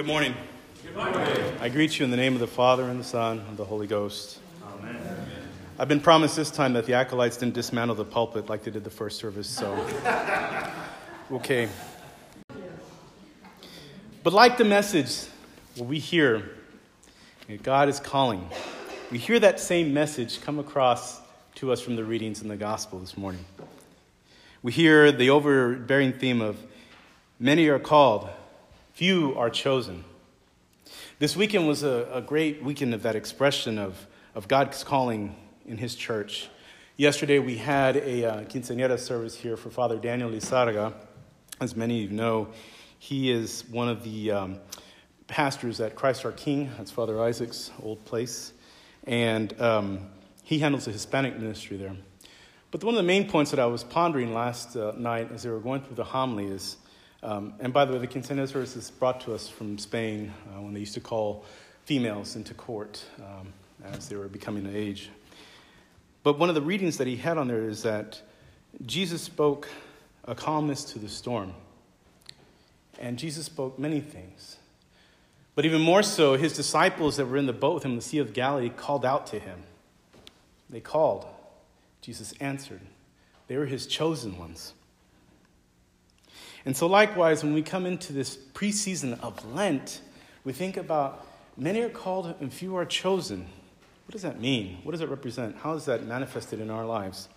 Good morning. Good morning. I greet you in the name of the Father, and the Son, and the Holy Ghost. Amen. I've been promised this time that the acolytes didn't dismantle the pulpit like they did the first service, so. Okay. But like the message, we hear, God is calling. We hear that same message come across to us from the readings in the gospel this morning. We hear the overbearing theme of many are called, few are chosen. This weekend was a, a great weekend of that expression of, of God's calling in His church. Yesterday we had a uh, quinceañera service here for Father Daniel Lizarga. As many of you know, he is one of the um, pastors at Christ our King. That's Father Isaac's old place. And um, he handles the Hispanic ministry there. But one of the main points that I was pondering last uh, night as they were going through the homily is, um, and by the way, the service is brought to us from Spain uh, when they used to call females into court um, as they were becoming of age. But one of the readings that he had on there is that Jesus spoke a calmness to the storm. And Jesus spoke many things. But even more so, his disciples that were in the boat with him in the Sea of Galilee called out to him. They called. Jesus answered. They were his chosen ones. And so, likewise, when we come into this preseason of Lent, we think about many are called and few are chosen. What does that mean? What does it represent? How is that manifested in our lives?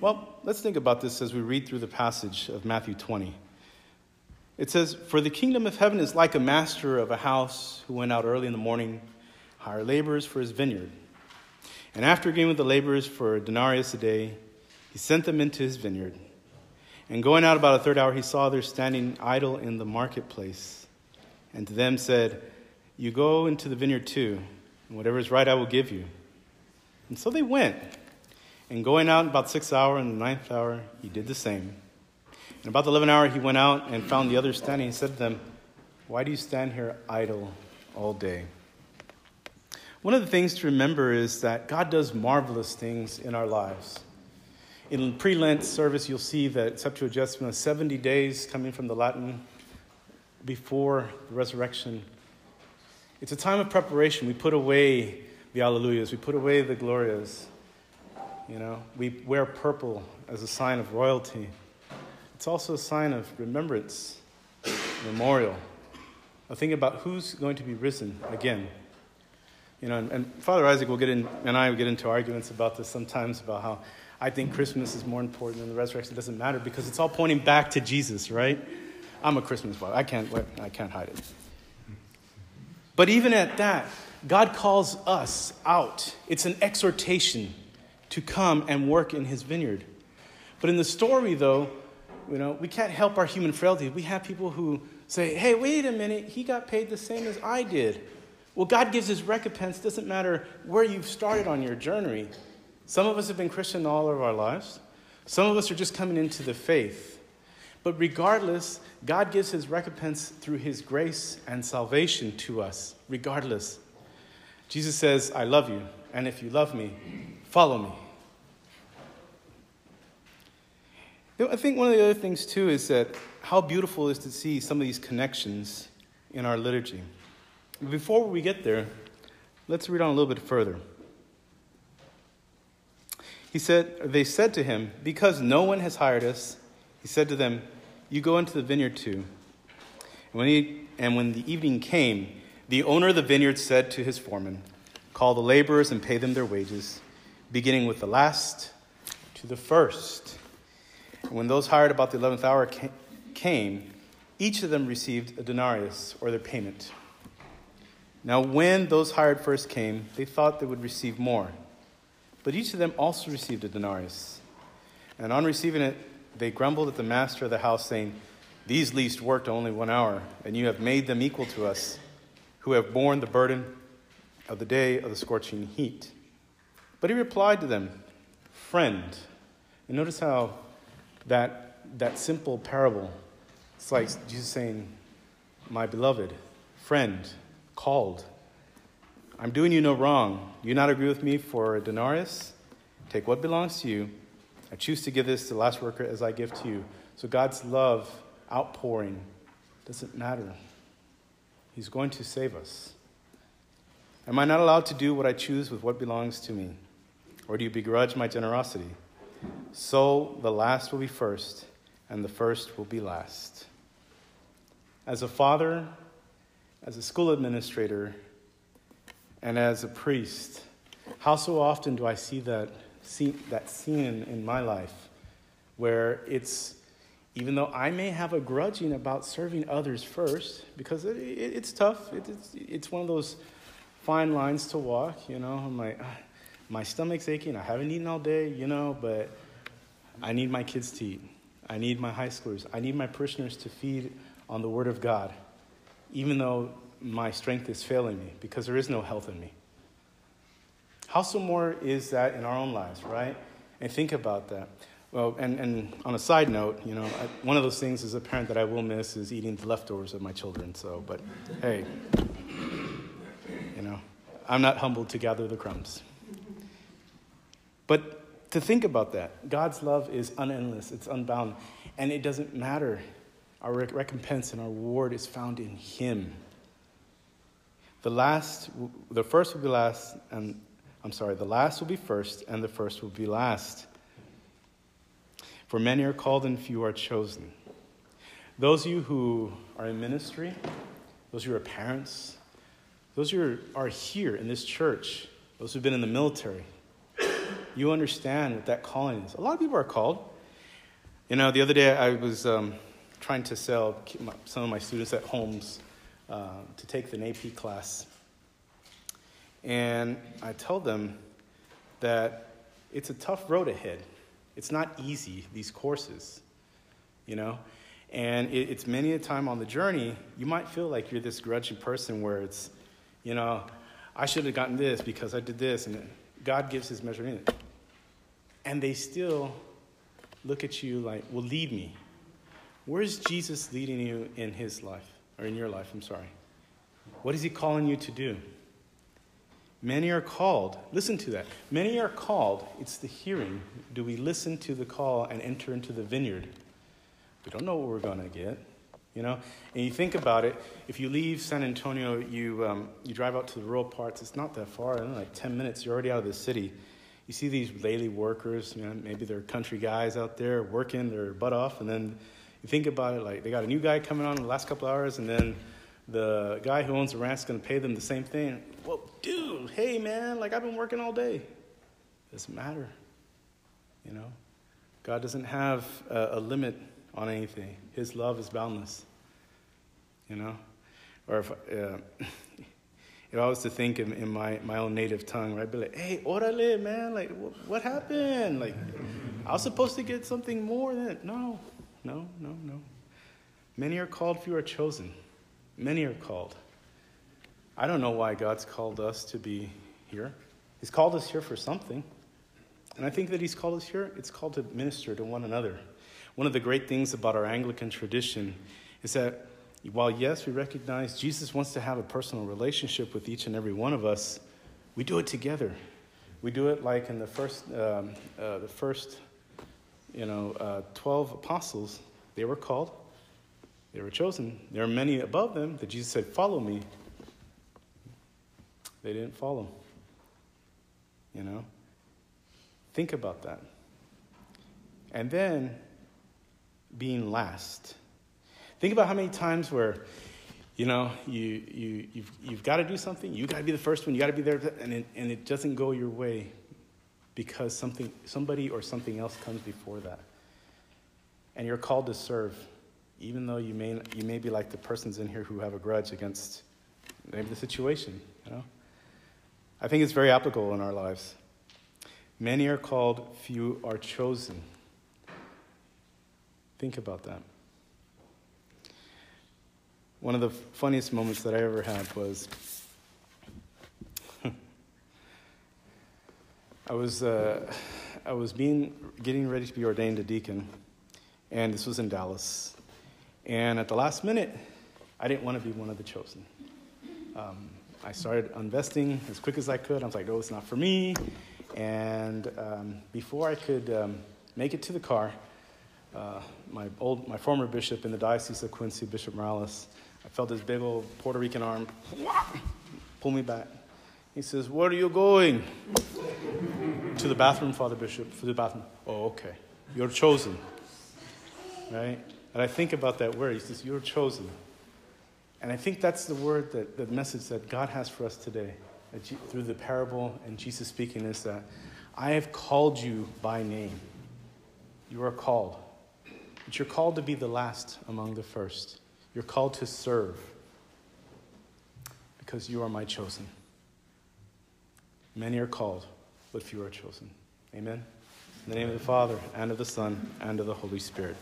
Well, let's think about this as we read through the passage of Matthew 20. It says, For the kingdom of heaven is like a master of a house who went out early in the morning, hire laborers for his vineyard. And after agreeing with the laborers for a denarius a day, he sent them into his vineyard. And going out about a third hour, he saw others standing idle in the marketplace. And to them said, You go into the vineyard too, and whatever is right I will give you. And so they went. And going out about six hour and the ninth hour, he did the same. And about the eleventh hour, he went out and found the others standing. He said to them, Why do you stand here idle all day? One of the things to remember is that God does marvelous things in our lives. In pre Lent service, you'll see that Septuagesima, 70 days coming from the Latin before the resurrection. It's a time of preparation. We put away the Alleluias, we put away the Glorias. You know, we wear purple as a sign of royalty. It's also a sign of remembrance, memorial, a thing about who's going to be risen again. You know, and, and, Father Isaac will get in, and I will get into arguments about this sometimes about how I think Christmas is more important than the resurrection. It doesn't matter because it's all pointing back to Jesus, right? I'm a Christmas boy. I can't, I can't hide it. But even at that, God calls us out. It's an exhortation to come and work in His vineyard. But in the story, though, you know, we can't help our human frailty. We have people who say, "Hey, wait a minute. He got paid the same as I did." Well, God gives his recompense, doesn't matter where you've started on your journey. Some of us have been Christian all of our lives, some of us are just coming into the faith. But regardless, God gives his recompense through his grace and salvation to us, regardless. Jesus says, I love you, and if you love me, follow me. I think one of the other things, too, is that how beautiful it is to see some of these connections in our liturgy. Before we get there, let's read on a little bit further. He said, they said to him, Because no one has hired us, he said to them, You go into the vineyard too. And when, he, and when the evening came, the owner of the vineyard said to his foreman, Call the laborers and pay them their wages, beginning with the last to the first. And when those hired about the eleventh hour came, each of them received a denarius, or their payment. Now, when those hired first came, they thought they would receive more. But each of them also received a denarius. And on receiving it, they grumbled at the master of the house, saying, These least worked only one hour, and you have made them equal to us, who have borne the burden of the day of the scorching heat. But he replied to them, Friend. And notice how that, that simple parable, it's like Jesus saying, My beloved, friend called. I'm doing you no wrong. You not agree with me for a denarius? Take what belongs to you. I choose to give this to the last worker as I give to you. So God's love outpouring doesn't matter. He's going to save us. Am I not allowed to do what I choose with what belongs to me? Or do you begrudge my generosity? So the last will be first, and the first will be last. As a father, as a school administrator, and as a priest, how so often do I see that, see, that scene in my life where it's, even though I may have a grudging about serving others first, because it, it, it's tough, it, it's, it's one of those fine lines to walk, you know, I'm like, my stomach's aching, I haven't eaten all day, you know, but I need my kids to eat. I need my high schoolers. I need my parishioners to feed on the Word of God, even though my strength is failing me, because there is no health in me. How so more is that in our own lives, right? And think about that. Well, and, and on a side note, you know, I, one of those things as a parent that I will miss is eating the leftovers of my children. So, but hey, you know, I'm not humbled to gather the crumbs. But to think about that, God's love is unendless, it's unbound, and it doesn't matter. Our recompense and our reward is found in Him. The last, the first will be last, and I'm sorry, the last will be first, and the first will be last. For many are called, and few are chosen. Those of you who are in ministry, those who are parents, those who are here in this church, those who've been in the military, you understand what that calling is. A lot of people are called. You know, the other day I was um, trying to sell some of my students at homes uh, to take the AP class. And I tell them that it's a tough road ahead. It's not easy, these courses, you know? And it, it's many a time on the journey, you might feel like you're this grudging person where it's, you know, I should have gotten this because I did this. And God gives his measure in it. And they still look at you like, well, lead me. Where's Jesus leading you in his life, or in your life? I'm sorry. What is he calling you to do? Many are called. Listen to that. Many are called. It's the hearing. Do we listen to the call and enter into the vineyard? We don't know what we're going to get. You know, and you think about it. If you leave San Antonio, you um, you drive out to the rural parts. It's not that far. Know, like ten minutes. You're already out of the city. You see these daily workers. You know, maybe they're country guys out there working their butt off, and then you think about it. Like they got a new guy coming on in the last couple hours, and then the guy who owns the ranch is going to pay them the same thing. Well, dude, hey man, like I've been working all day. Doesn't matter. You know, God doesn't have a, a limit on anything. His love is boundless. You know? Or if, uh, if I was to think in, in, my, my own native tongue, right, I'd be like, hey, orale, man, like, what, what happened? Like, I was supposed to get something more than, no, no, no, no. Many are called, few are chosen. Many are called. I don't know why God's called us to be here. He's called us here for something. And I think that He's called us here, it's called to minister to one another. One of the great things about our Anglican tradition is that while, yes, we recognize Jesus wants to have a personal relationship with each and every one of us, we do it together. We do it like in the first, um, uh, the first you know, uh, 12 apostles. They were called, they were chosen. There are many above them that Jesus said, Follow me. They didn't follow. You know? Think about that. And then being last. Think about how many times where, you know, you, you, you've, you've got to do something, you got to be the first one, you got to be there, and it, and it doesn't go your way because something, somebody or something else comes before that. And you're called to serve, even though you may, you may be like the persons in here who have a grudge against maybe the situation, you know? I think it's very applicable in our lives. Many are called, few are chosen. Think about that. One of the funniest moments that I ever had was I was, uh, I was being, getting ready to be ordained a deacon, and this was in Dallas. And at the last minute, I didn't want to be one of the chosen. Um, I started investing as quick as I could. I was like, no, it's not for me. And um, before I could um, make it to the car, uh, my, old, my former bishop in the Diocese of Quincy, Bishop Morales, I felt his big old Puerto Rican arm pull me back. He says, Where are you going? to the bathroom, Father Bishop, for the bathroom. Oh, okay. You're chosen. Right? And I think about that word. He says, You're chosen. And I think that's the word, that the message that God has for us today, through the parable and Jesus speaking, is that I have called you by name. You are called. But you're called to be the last among the first. You're called to serve because you are my chosen. Many are called, but few are chosen. Amen. In the name of the Father, and of the Son, and of the Holy Spirit.